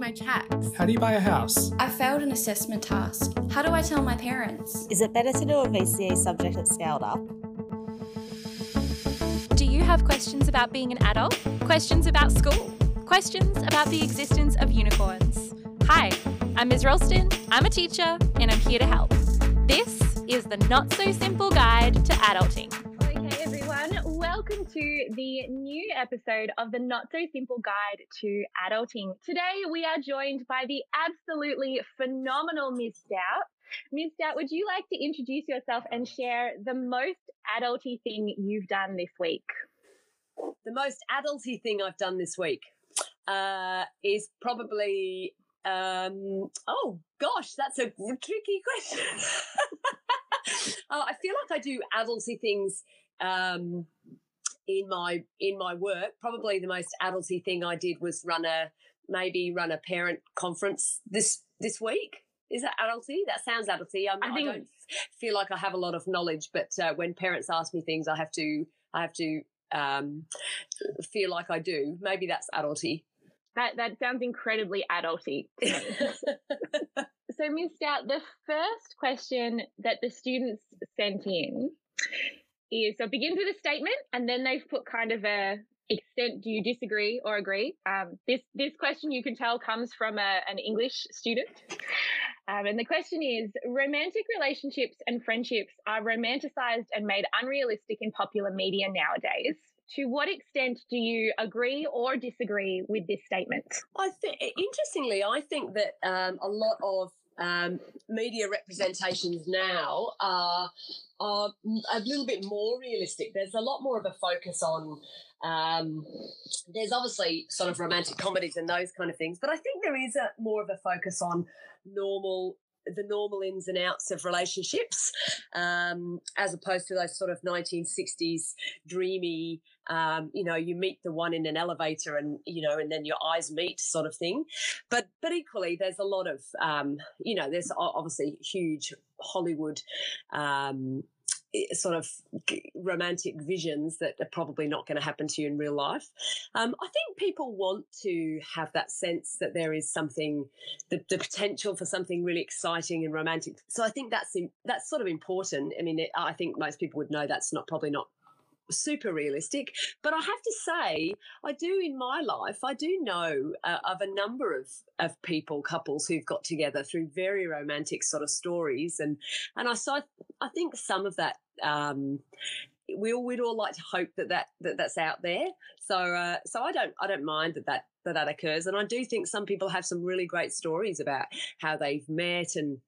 my tax? How do you buy a house? I failed an assessment task. How do I tell my parents? Is it better to do a VCE subject at scaled up? Do you have questions about being an adult? Questions about school? Questions about the existence of unicorns? Hi, I'm Ms. Rowlston, I'm a teacher, and I'm here to help. This is the Not So Simple Guide to Adulting. Welcome to the new episode of the Not So Simple Guide to Adulting. Today, we are joined by the absolutely phenomenal Miss Stout. Miss Stout, would you like to introduce yourself and share the most adulty thing you've done this week? The most adulty thing I've done this week uh, is probably. Um, oh gosh, that's a tricky question. uh, I feel like I do adulty things um, in my in my work. Probably the most adulty thing I did was run a maybe run a parent conference this this week. Is that adulty? That sounds adulty. I'm, I, I don't feel like I have a lot of knowledge, but uh, when parents ask me things, I have to I have to um, feel like I do. Maybe that's adulty. That that sounds incredibly adulty. so, Ms. Stout, the first question that the students sent in is so it begins with a statement, and then they've put kind of a extent. Do you disagree or agree? Um, this this question you can tell comes from a, an English student. Um, and the question is romantic relationships and friendships are romanticized and made unrealistic in popular media nowadays. To what extent do you agree or disagree with this statement? I think, interestingly, I think that um, a lot of um, media representations now are are a little bit more realistic. There's a lot more of a focus on. Um, there's obviously sort of romantic comedies and those kind of things, but I think there is a more of a focus on normal the normal ins and outs of relationships, um, as opposed to those sort of 1960s dreamy, um, you know, you meet the one in an elevator and you know, and then your eyes meet sort of thing. But but equally, there's a lot of um, you know, there's obviously huge Hollywood. Um, sort of romantic visions that are probably not going to happen to you in real life. Um, I think people want to have that sense that there is something, the, the potential for something really exciting and romantic. So I think that's that's sort of important. I mean, it, I think most people would know that's not probably not super realistic. But I have to say, I do in my life, I do know uh, of a number of, of people, couples who've got together through very romantic sort of stories. And, and I saw, I think some of that, um, we all, we'd all like to hope that, that, that that's out there. So, uh, so I don't, I don't mind that that, that that occurs. And I do think some people have some really great stories about how they've met and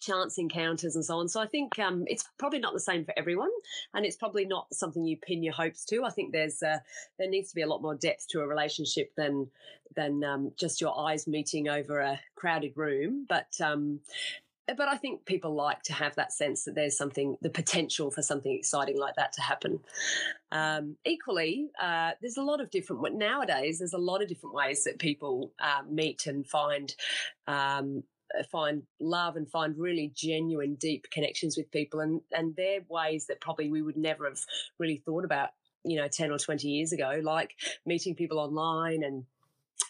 chance encounters and so on. So I think um, it's probably not the same for everyone, and it's probably not something you pin your hopes to. I think there's uh, there needs to be a lot more depth to a relationship than than um, just your eyes meeting over a crowded room. But um, but I think people like to have that sense that there's something, the potential for something exciting like that to happen. Um, equally, uh, there's a lot of different nowadays. There's a lot of different ways that people uh, meet and find um, find love and find really genuine, deep connections with people, and and they're ways that probably we would never have really thought about, you know, ten or twenty years ago, like meeting people online and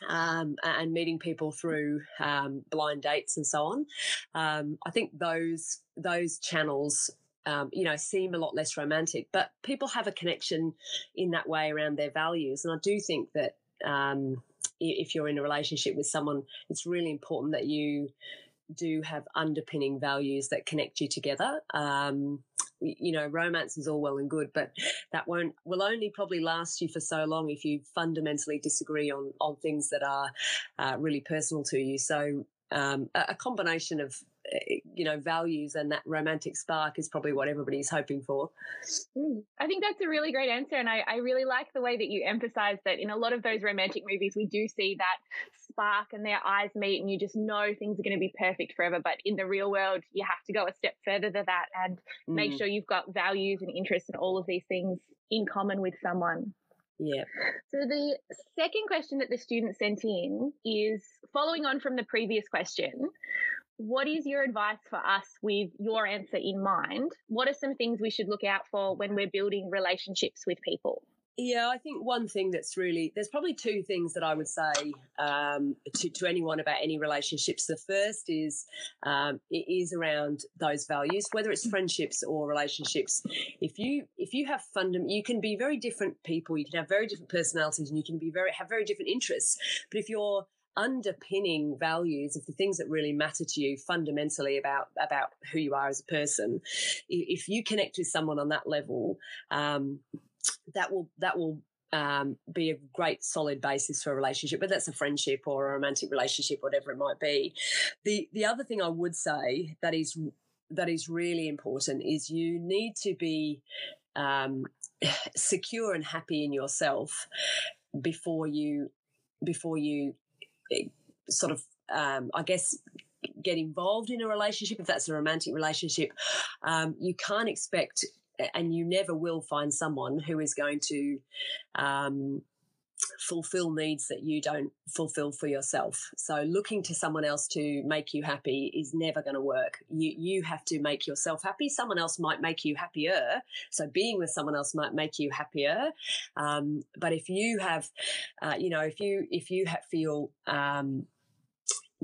um, and meeting people through um, blind dates and so on. Um, I think those those channels. Um, you know, seem a lot less romantic, but people have a connection in that way around their values, and I do think that um, if you're in a relationship with someone, it's really important that you do have underpinning values that connect you together. Um, you know, romance is all well and good, but that won't will only probably last you for so long if you fundamentally disagree on on things that are uh, really personal to you. So. Um, a, a combination of you know values and that romantic spark is probably what everybody's hoping for. Mm. I think that's a really great answer. And I, I really like the way that you emphasize that in a lot of those romantic movies, we do see that spark and their eyes meet and you just know things are going to be perfect forever. But in the real world, you have to go a step further than that and make Mm, sure you've got values and interests and all of these things in common with someone. yeah. So the second question that the student sent in is following on from the previous question. What is your advice for us with your answer in mind? What are some things we should look out for when we're building relationships with people? Yeah, I think one thing that's really there's probably two things that I would say um, to to anyone about any relationships. The first is um, it is around those values, whether it's friendships or relationships. If you if you have fundam, you can be very different people. You can have very different personalities, and you can be very have very different interests. But if you're underpinning values of the things that really matter to you fundamentally about about who you are as a person if you connect with someone on that level um, that will that will um, be a great solid basis for a relationship, whether that's a friendship or a romantic relationship, whatever it might be. The the other thing I would say that is that is really important is you need to be um, secure and happy in yourself before you before you sort of um, I guess get involved in a relationship if that's a romantic relationship um, you can't expect and you never will find someone who is going to um, fulfill needs that you don't fulfill for yourself. So looking to someone else to make you happy is never going to work. You you have to make yourself happy. Someone else might make you happier. So being with someone else might make you happier. Um, but if you have, uh, you know, if you if you have, feel um,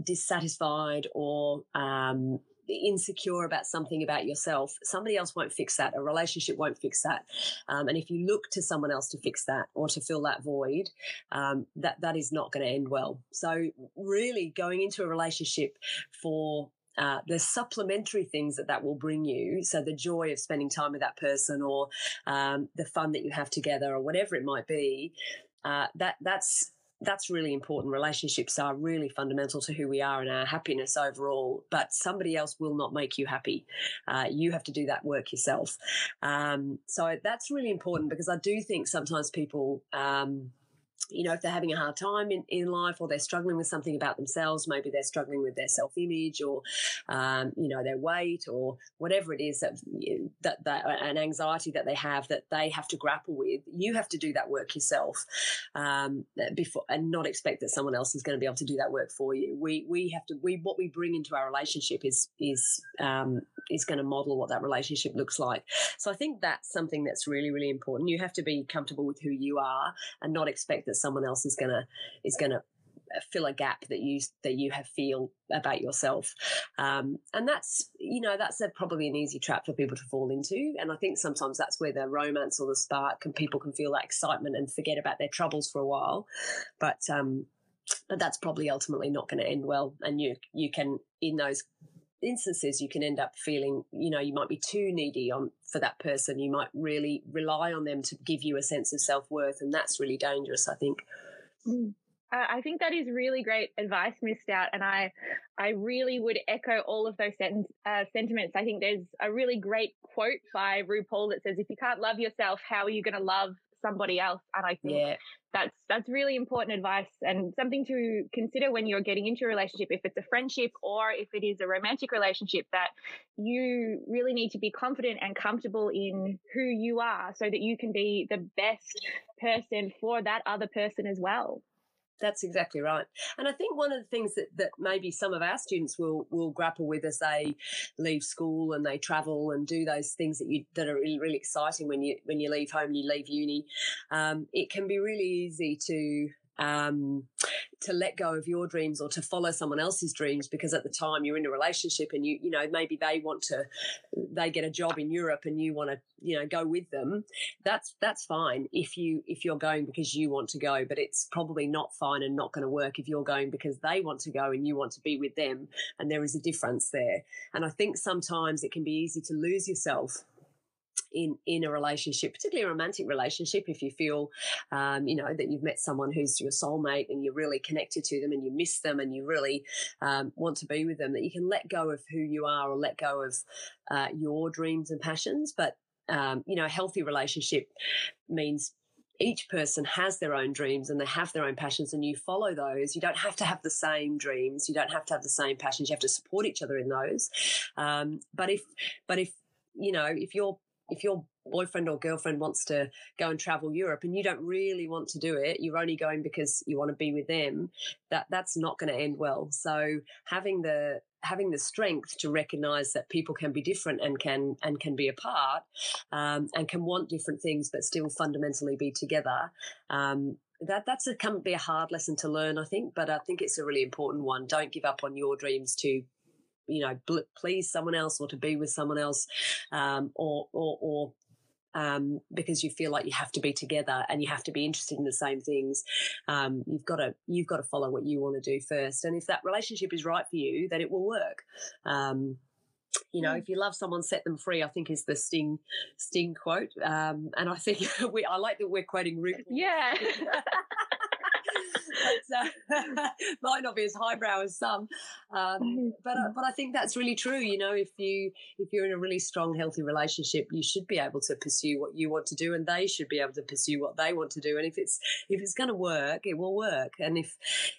dissatisfied or um, insecure about something about yourself, somebody else won't fix that. A relationship won't fix that. Um, and if you look to someone else to fix that or to fill that void, um, that that is not going to end well. So really, going into a relationship for uh, the supplementary things that that will bring you. So the joy of spending time with that person, or um, the fun that you have together, or whatever it might be. Uh, that that's that's really important. Relationships are really fundamental to who we are and our happiness overall. But somebody else will not make you happy. Uh, you have to do that work yourself. Um, so that's really important because I do think sometimes people. Um, you know, if they're having a hard time in, in life or they're struggling with something about themselves, maybe they're struggling with their self image or, um, you know, their weight or whatever it is that, that, that, an anxiety that they have that they have to grapple with, you have to do that work yourself, um, before and not expect that someone else is going to be able to do that work for you. We, we have to, we, what we bring into our relationship is, is, um, is going to model what that relationship looks like. So I think that's something that's really, really important. You have to be comfortable with who you are and not expect that someone else is gonna is gonna fill a gap that you that you have feel about yourself. Um, and that's you know that's a, probably an easy trap for people to fall into. And i think sometimes that's where the romance or the spark and people can feel that excitement and forget about their troubles for a while. But um but that's probably ultimately not going to end well. And you you can in those instances you can end up feeling you know you might be too needy on for that person you might really rely on them to give you a sense of self-worth and that's really dangerous i think mm. I think that is really great advice, Miss Stout, and I, I really would echo all of those uh, sentiments. I think there's a really great quote by RuPaul that says, "If you can't love yourself, how are you going to love somebody else?" And I think yeah that's that's really important advice and something to consider when you're getting into a relationship if it's a friendship or if it is a romantic relationship that you really need to be confident and comfortable in who you are so that you can be the best person for that other person as well that's exactly right. And I think one of the things that, that maybe some of our students will will grapple with as they leave school and they travel and do those things that you that are really, really exciting when you when you leave home, you leave uni. Um, it can be really easy to um, to let go of your dreams or to follow someone else's dreams because at the time you're in a relationship and you you know maybe they want to they get a job in Europe and you want to you know go with them that's that's fine if you if you're going because you want to go but it's probably not fine and not going to work if you're going because they want to go and you want to be with them and there is a difference there. And I think sometimes it can be easy to lose yourself in in a relationship, particularly a romantic relationship, if you feel, um, you know, that you've met someone who's your soulmate and you're really connected to them and you miss them and you really um, want to be with them, that you can let go of who you are or let go of uh, your dreams and passions. But um, you know, a healthy relationship means each person has their own dreams and they have their own passions and you follow those. You don't have to have the same dreams. You don't have to have the same passions. You have to support each other in those. Um, but if but if you know if you're if you're boyfriend or girlfriend wants to go and travel Europe and you don't really want to do it, you're only going because you want to be with them, that that's not going to end well. So having the having the strength to recognize that people can be different and can and can be apart um, and can want different things but still fundamentally be together um, that that's a can be a hard lesson to learn i think but i think it's a really important one don't give up on your dreams to you know bl- please someone else or to be with someone else um, or or, or um, because you feel like you have to be together and you have to be interested in the same things. Um, you've got to you've got to follow what you want to do first, and if that relationship is right for you, then it will work. Um, you know, if you love someone, set them free. I think is the Sting Sting quote, um, and I think we I like that we're quoting Ruth. Yeah. but, uh, might not be as highbrow as some, um, but uh, but I think that's really true. You know, if you if you're in a really strong, healthy relationship, you should be able to pursue what you want to do, and they should be able to pursue what they want to do. And if it's if it's going to work, it will work. And if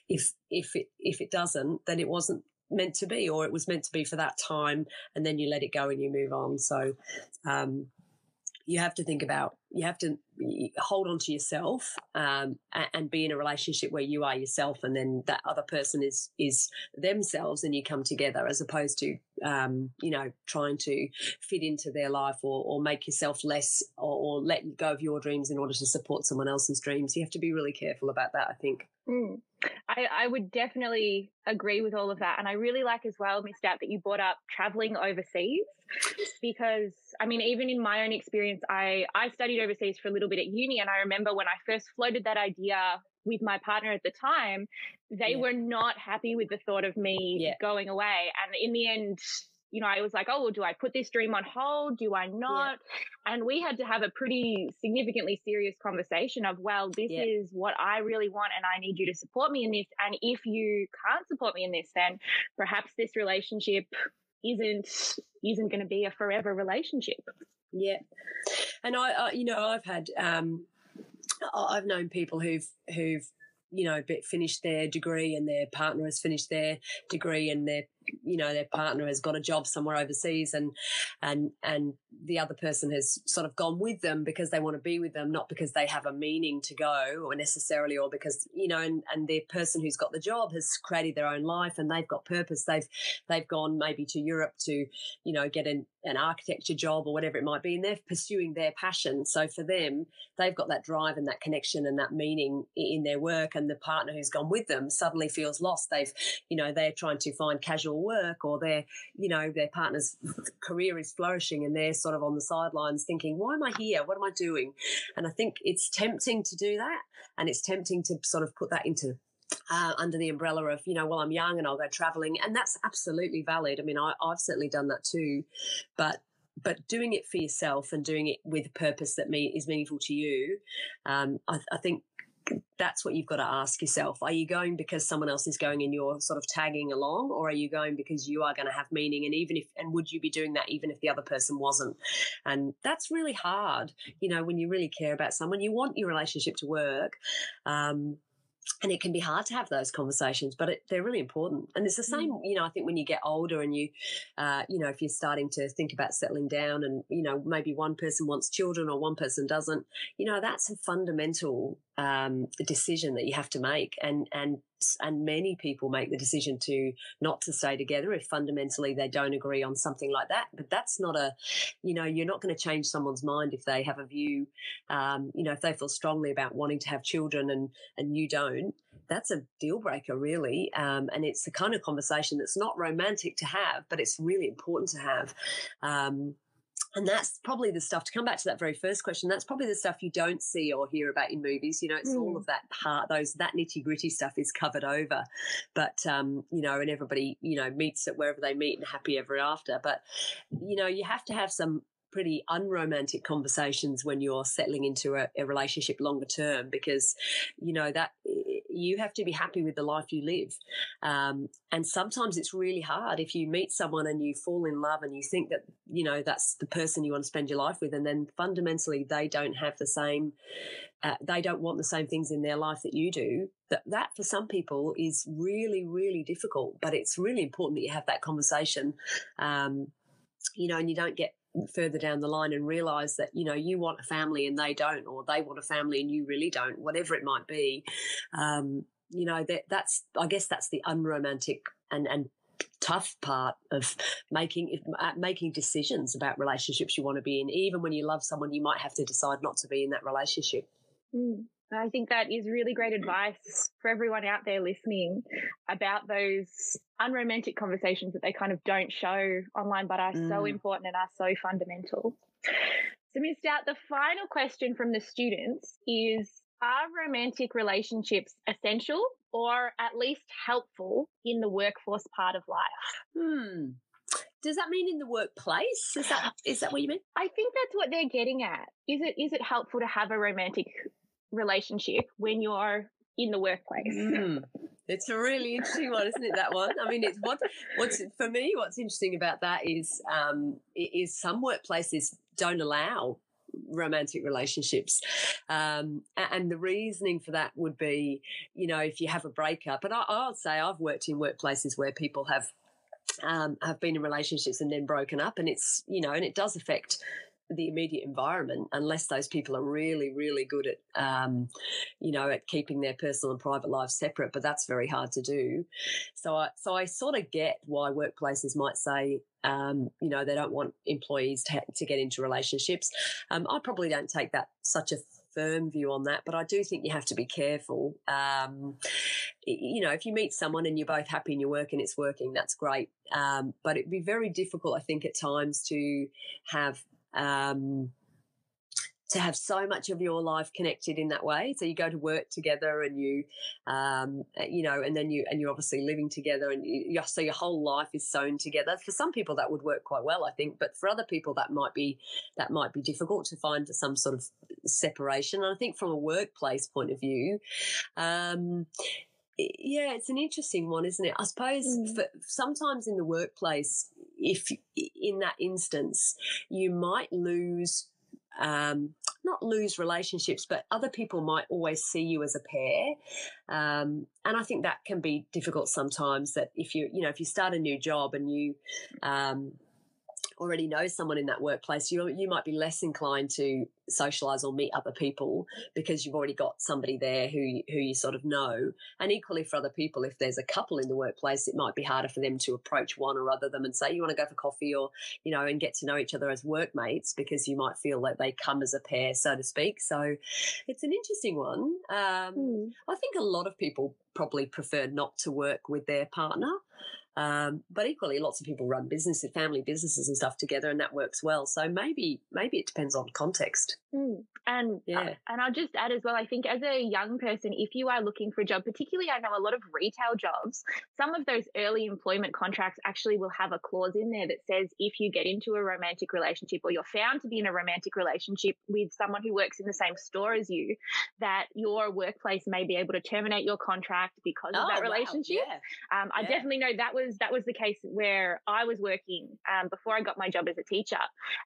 if if it if it doesn't, then it wasn't meant to be, or it was meant to be for that time, and then you let it go and you move on. So. Um, you have to think about you have to hold on to yourself um, and be in a relationship where you are yourself and then that other person is is themselves and you come together as opposed to um, you know trying to fit into their life or, or make yourself less or, or, let go of your dreams in order to support someone else's dreams you have to be really careful about that i think mm. I, I would definitely agree with all of that and i really like as well Miss Stout that you brought up traveling overseas because I mean, even in my own experience, I, I studied overseas for a little bit at uni. And I remember when I first floated that idea with my partner at the time, they yeah. were not happy with the thought of me yeah. going away. And in the end, you know, I was like, oh, well, do I put this dream on hold? Do I not? Yeah. And we had to have a pretty significantly serious conversation of, well, this yeah. is what I really want and I need you to support me in this. And if you can't support me in this, then perhaps this relationship isn't isn't going to be a forever relationship. Yeah, and I, I you know, I've had um, I've known people who've who've you know finished their degree and their partner has finished their degree and their you know their partner has got a job somewhere overseas and and and the other person has sort of gone with them because they want to be with them not because they have a meaning to go or necessarily or because you know and and the person who's got the job has created their own life and they've got purpose. They've they've gone maybe to Europe to you know get an, an architecture job or whatever it might be and they're pursuing their passion. So for them they've got that drive and that connection and that meaning in their work and the partner who's gone with them suddenly feels lost. They've you know they're trying to find casual work or their, you know, their partner's career is flourishing and they're sort of on the sidelines thinking, why am I here? What am I doing? And I think it's tempting to do that. And it's tempting to sort of put that into uh, under the umbrella of, you know, well, I'm young and I'll go traveling. And that's absolutely valid. I mean, I, have certainly done that too. But but doing it for yourself and doing it with a purpose that me is meaningful to you, um, I, I, think that's what you've got to ask yourself. Are you going because someone else is going and you're sort of tagging along, or are you going because you are going to have meaning? And even if, and would you be doing that even if the other person wasn't? And that's really hard, you know, when you really care about someone, you want your relationship to work. Um, and it can be hard to have those conversations, but it, they're really important. And it's the mm. same, you know, I think when you get older and you, uh, you know, if you're starting to think about settling down and, you know, maybe one person wants children or one person doesn't, you know, that's a fundamental um, decision that you have to make. And, and and many people make the decision to not to stay together if fundamentally they don't agree on something like that. But that's not a, you know, you're not going to change someone's mind if they have a view, um, you know, if they feel strongly about wanting to have children and and you don't. That's a deal breaker, really. Um, and it's the kind of conversation that's not romantic to have, but it's really important to have. Um, and that's probably the stuff to come back to that very first question. That's probably the stuff you don't see or hear about in movies. You know, it's mm. all of that part, those that nitty gritty stuff is covered over. But um, you know, and everybody you know meets at wherever they meet and happy ever after. But you know, you have to have some pretty unromantic conversations when you're settling into a, a relationship longer term because you know that you have to be happy with the life you live. Um, and sometimes it's really hard if you meet someone and you fall in love and you think that, you know, that's the person you want to spend your life with. And then fundamentally they don't have the same, uh, they don't want the same things in their life that you do. That, that for some people is really, really difficult, but it's really important that you have that conversation. Um, you know, and you don't get further down the line and realize that you know you want a family and they don't or they want a family and you really don't whatever it might be um, you know that that's i guess that's the unromantic and and tough part of making uh, making decisions about relationships you want to be in even when you love someone you might have to decide not to be in that relationship mm. I think that is really great advice for everyone out there listening about those unromantic conversations that they kind of don't show online, but are mm. so important and are so fundamental. So, Ms. Stout, the final question from the students is Are romantic relationships essential or at least helpful in the workforce part of life? Hmm. Does that mean in the workplace? Is that is that what you mean? I think that's what they're getting at. Is it is it helpful to have a romantic relationship when you're in the workplace. Mm. It's a really interesting one, isn't it? That one. I mean, it's what what's for me. What's interesting about that is um, is some workplaces don't allow romantic relationships. Um, and the reasoning for that would be, you know, if you have a breakup, and I, I'll say I've worked in workplaces where people have um, have been in relationships and then broken up, and it's you know, and it does affect the immediate environment unless those people are really really good at um, you know at keeping their personal and private lives separate but that's very hard to do so i so i sort of get why workplaces might say um, you know they don't want employees to, to get into relationships um, i probably don't take that such a firm view on that, but I do think you have to be careful. Um, you know, if you meet someone and you're both happy in your work and it's working, that's great. Um, but it'd be very difficult, I think, at times to have um, to have so much of your life connected in that way. So you go to work together and you, um, eh, you know, and then you, and you're obviously living together and you, so your whole life is sewn together. For some people that would work quite well, I think, but for other people that might be, that might be difficult to find some sort of separation. And I think from a workplace point of view, um, yeah, it's an interesting one, isn't it? I suppose mm. for, sometimes in the workplace, if in that instance you might lose um, not lose relationships, but other people might always see you as a pair. Um, and I think that can be difficult sometimes that if you, you know, if you start a new job and you, um, already know someone in that workplace, you you might be less inclined to socialize or meet other people because you've already got somebody there who who you sort of know. And equally for other people, if there's a couple in the workplace, it might be harder for them to approach one or other of them and say, "You want to go for coffee?" or you know, and get to know each other as workmates because you might feel that they come as a pair, so to speak. So it's an interesting one. Um, mm. I think a lot of people probably prefer not to work with their partner. Um, but equally, lots of people run businesses, family businesses and stuff together, and that works well. So maybe maybe it depends on context. Mm. And uh, yeah, uh, and I'll just add as well. I think as a young person, if you are looking for a job, particularly I know a lot of retail jobs, some of those early employment contracts actually will have a clause in there that says if you get into a romantic relationship or you're found to be in a romantic relationship with someone who works in the same store as you, that your workplace may be able to terminate your contract because oh, of that relationship. Wow. Yeah. Um, I yeah. definitely know that was that was the case where I was working um, before I got my job as a teacher,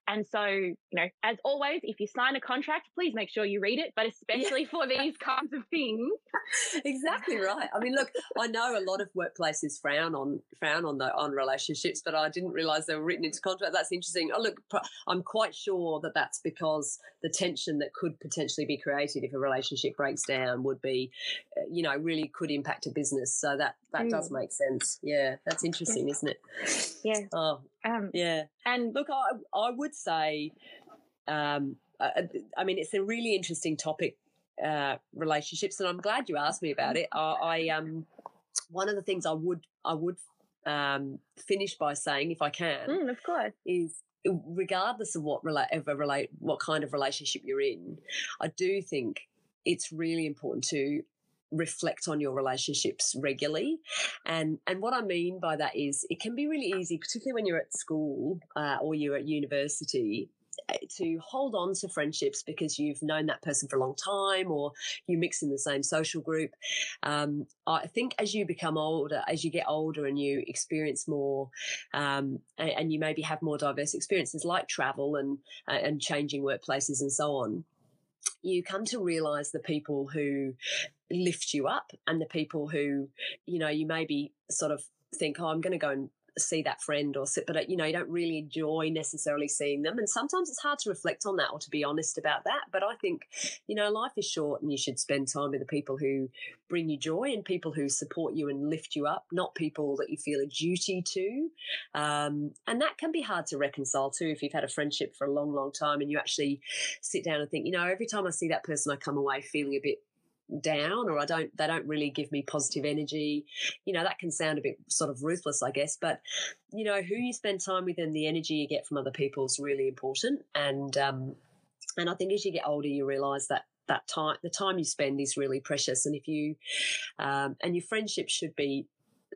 and so you know, as always, if you sign a contract, please make sure you read it, but especially yeah. for these kinds of things. exactly right. I mean, look, I know a lot of workplaces frown on frown on the on relationships, but I didn't realize they were written into contract. That's interesting. Oh, look, I'm quite sure that that's because the tension that could potentially be created if a relationship breaks down would be, uh, you know, really could impact a business. So that that mm. does make sense. Yeah, that's interesting, isn't it? Yeah. Oh, um, yeah. And look, I I would say um, uh, uh, I mean, it's a really interesting topic, uh, relationships, and I'm glad you asked me about it. I, I um, one of the things I would I would um, finish by saying, if I can, mm, of course, is regardless of what relate ever relate what kind of relationship you're in, I do think it's really important to reflect on your relationships regularly and and what i mean by that is it can be really easy particularly when you're at school uh, or you're at university to hold on to friendships because you've known that person for a long time or you mix in the same social group. Um, I think as you become older, as you get older and you experience more, um, and, and, you maybe have more diverse experiences like travel and and changing workplaces and so on, you come to realize the people who lift you up and the people who, you know, you maybe sort of think, oh, I'm going to go and see that friend or sit, but uh, you know, you don't really enjoy necessarily seeing them. And sometimes it's hard to reflect on that or to be honest about that. But I think, you know, life is short and you should spend time with the people who bring you joy and people who support you and lift you up, not people that you feel a duty to. Um, and that can be hard to reconcile too if you've had a friendship for a long, long time and you actually sit down and think, you know, every time I see that person, I come away feeling a bit down or I don't they don't really give me positive energy. You know, that can sound a bit sort of ruthless, I guess, but you know, who you spend time with and the energy you get from other people is really important. And um and I think as you get older you realise that that time the time you spend is really precious and if you um and your friendship should be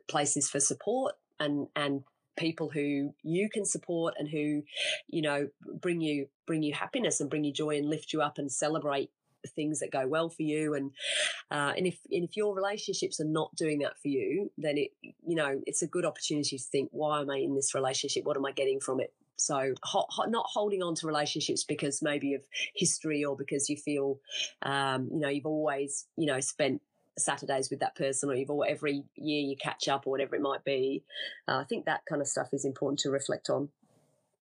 places for support and and people who you can support and who you know bring you bring you happiness and bring you joy and lift you up and celebrate things that go well for you and uh, and if and if your relationships are not doing that for you then it you know it's a good opportunity to think why am i in this relationship what am i getting from it so ho- ho- not holding on to relationships because maybe of history or because you feel um, you know you've always you know spent Saturdays with that person, or you've all every year you catch up, or whatever it might be. Uh, I think that kind of stuff is important to reflect on.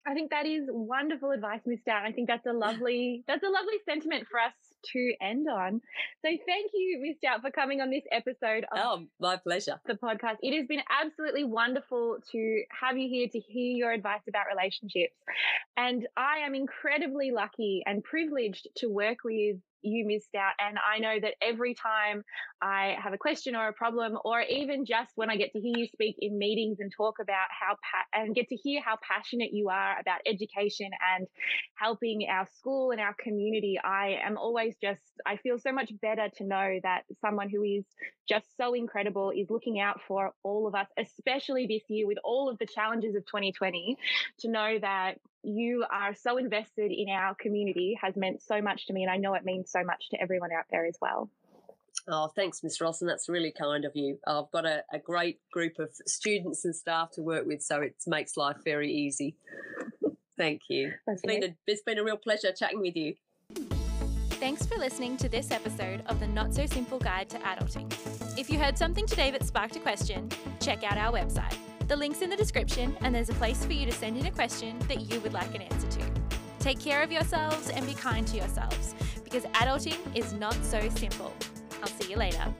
I think that is wonderful advice, Miss Dan. I think that's a lovely that's a lovely sentiment for us to end on. So thank you, Miss Stout, for coming on this episode of Oh, my pleasure. the podcast. It has been absolutely wonderful to have you here to hear your advice about relationships. And I am incredibly lucky and privileged to work with you Miss Stout. And I know that every time I have a question or a problem, or even just when I get to hear you speak in meetings and talk about how, pa- and get to hear how passionate you are about education and helping our school and our community, I am always just, I feel so much better to know that someone who is just so incredible is looking out for all of us, especially this year with all of the challenges of 2020, to know that you are so invested in our community has meant so much to me. And I know it means so much to everyone out there as well. Oh, thanks, Miss Ross, and that's really kind of you. I've got a, a great group of students and staff to work with, so it makes life very easy. Thank you. That's It's been, a, it's been a real pleasure chatting with you. Thanks for listening to this episode of the Not So Simple Guide to Adulting. If you heard something today that sparked a question, check out our website. The link's in the description, and there's a place for you to send in a question that you would like an answer to. Take care of yourselves and be kind to yourselves because adulting is not so simple. I'll see you later.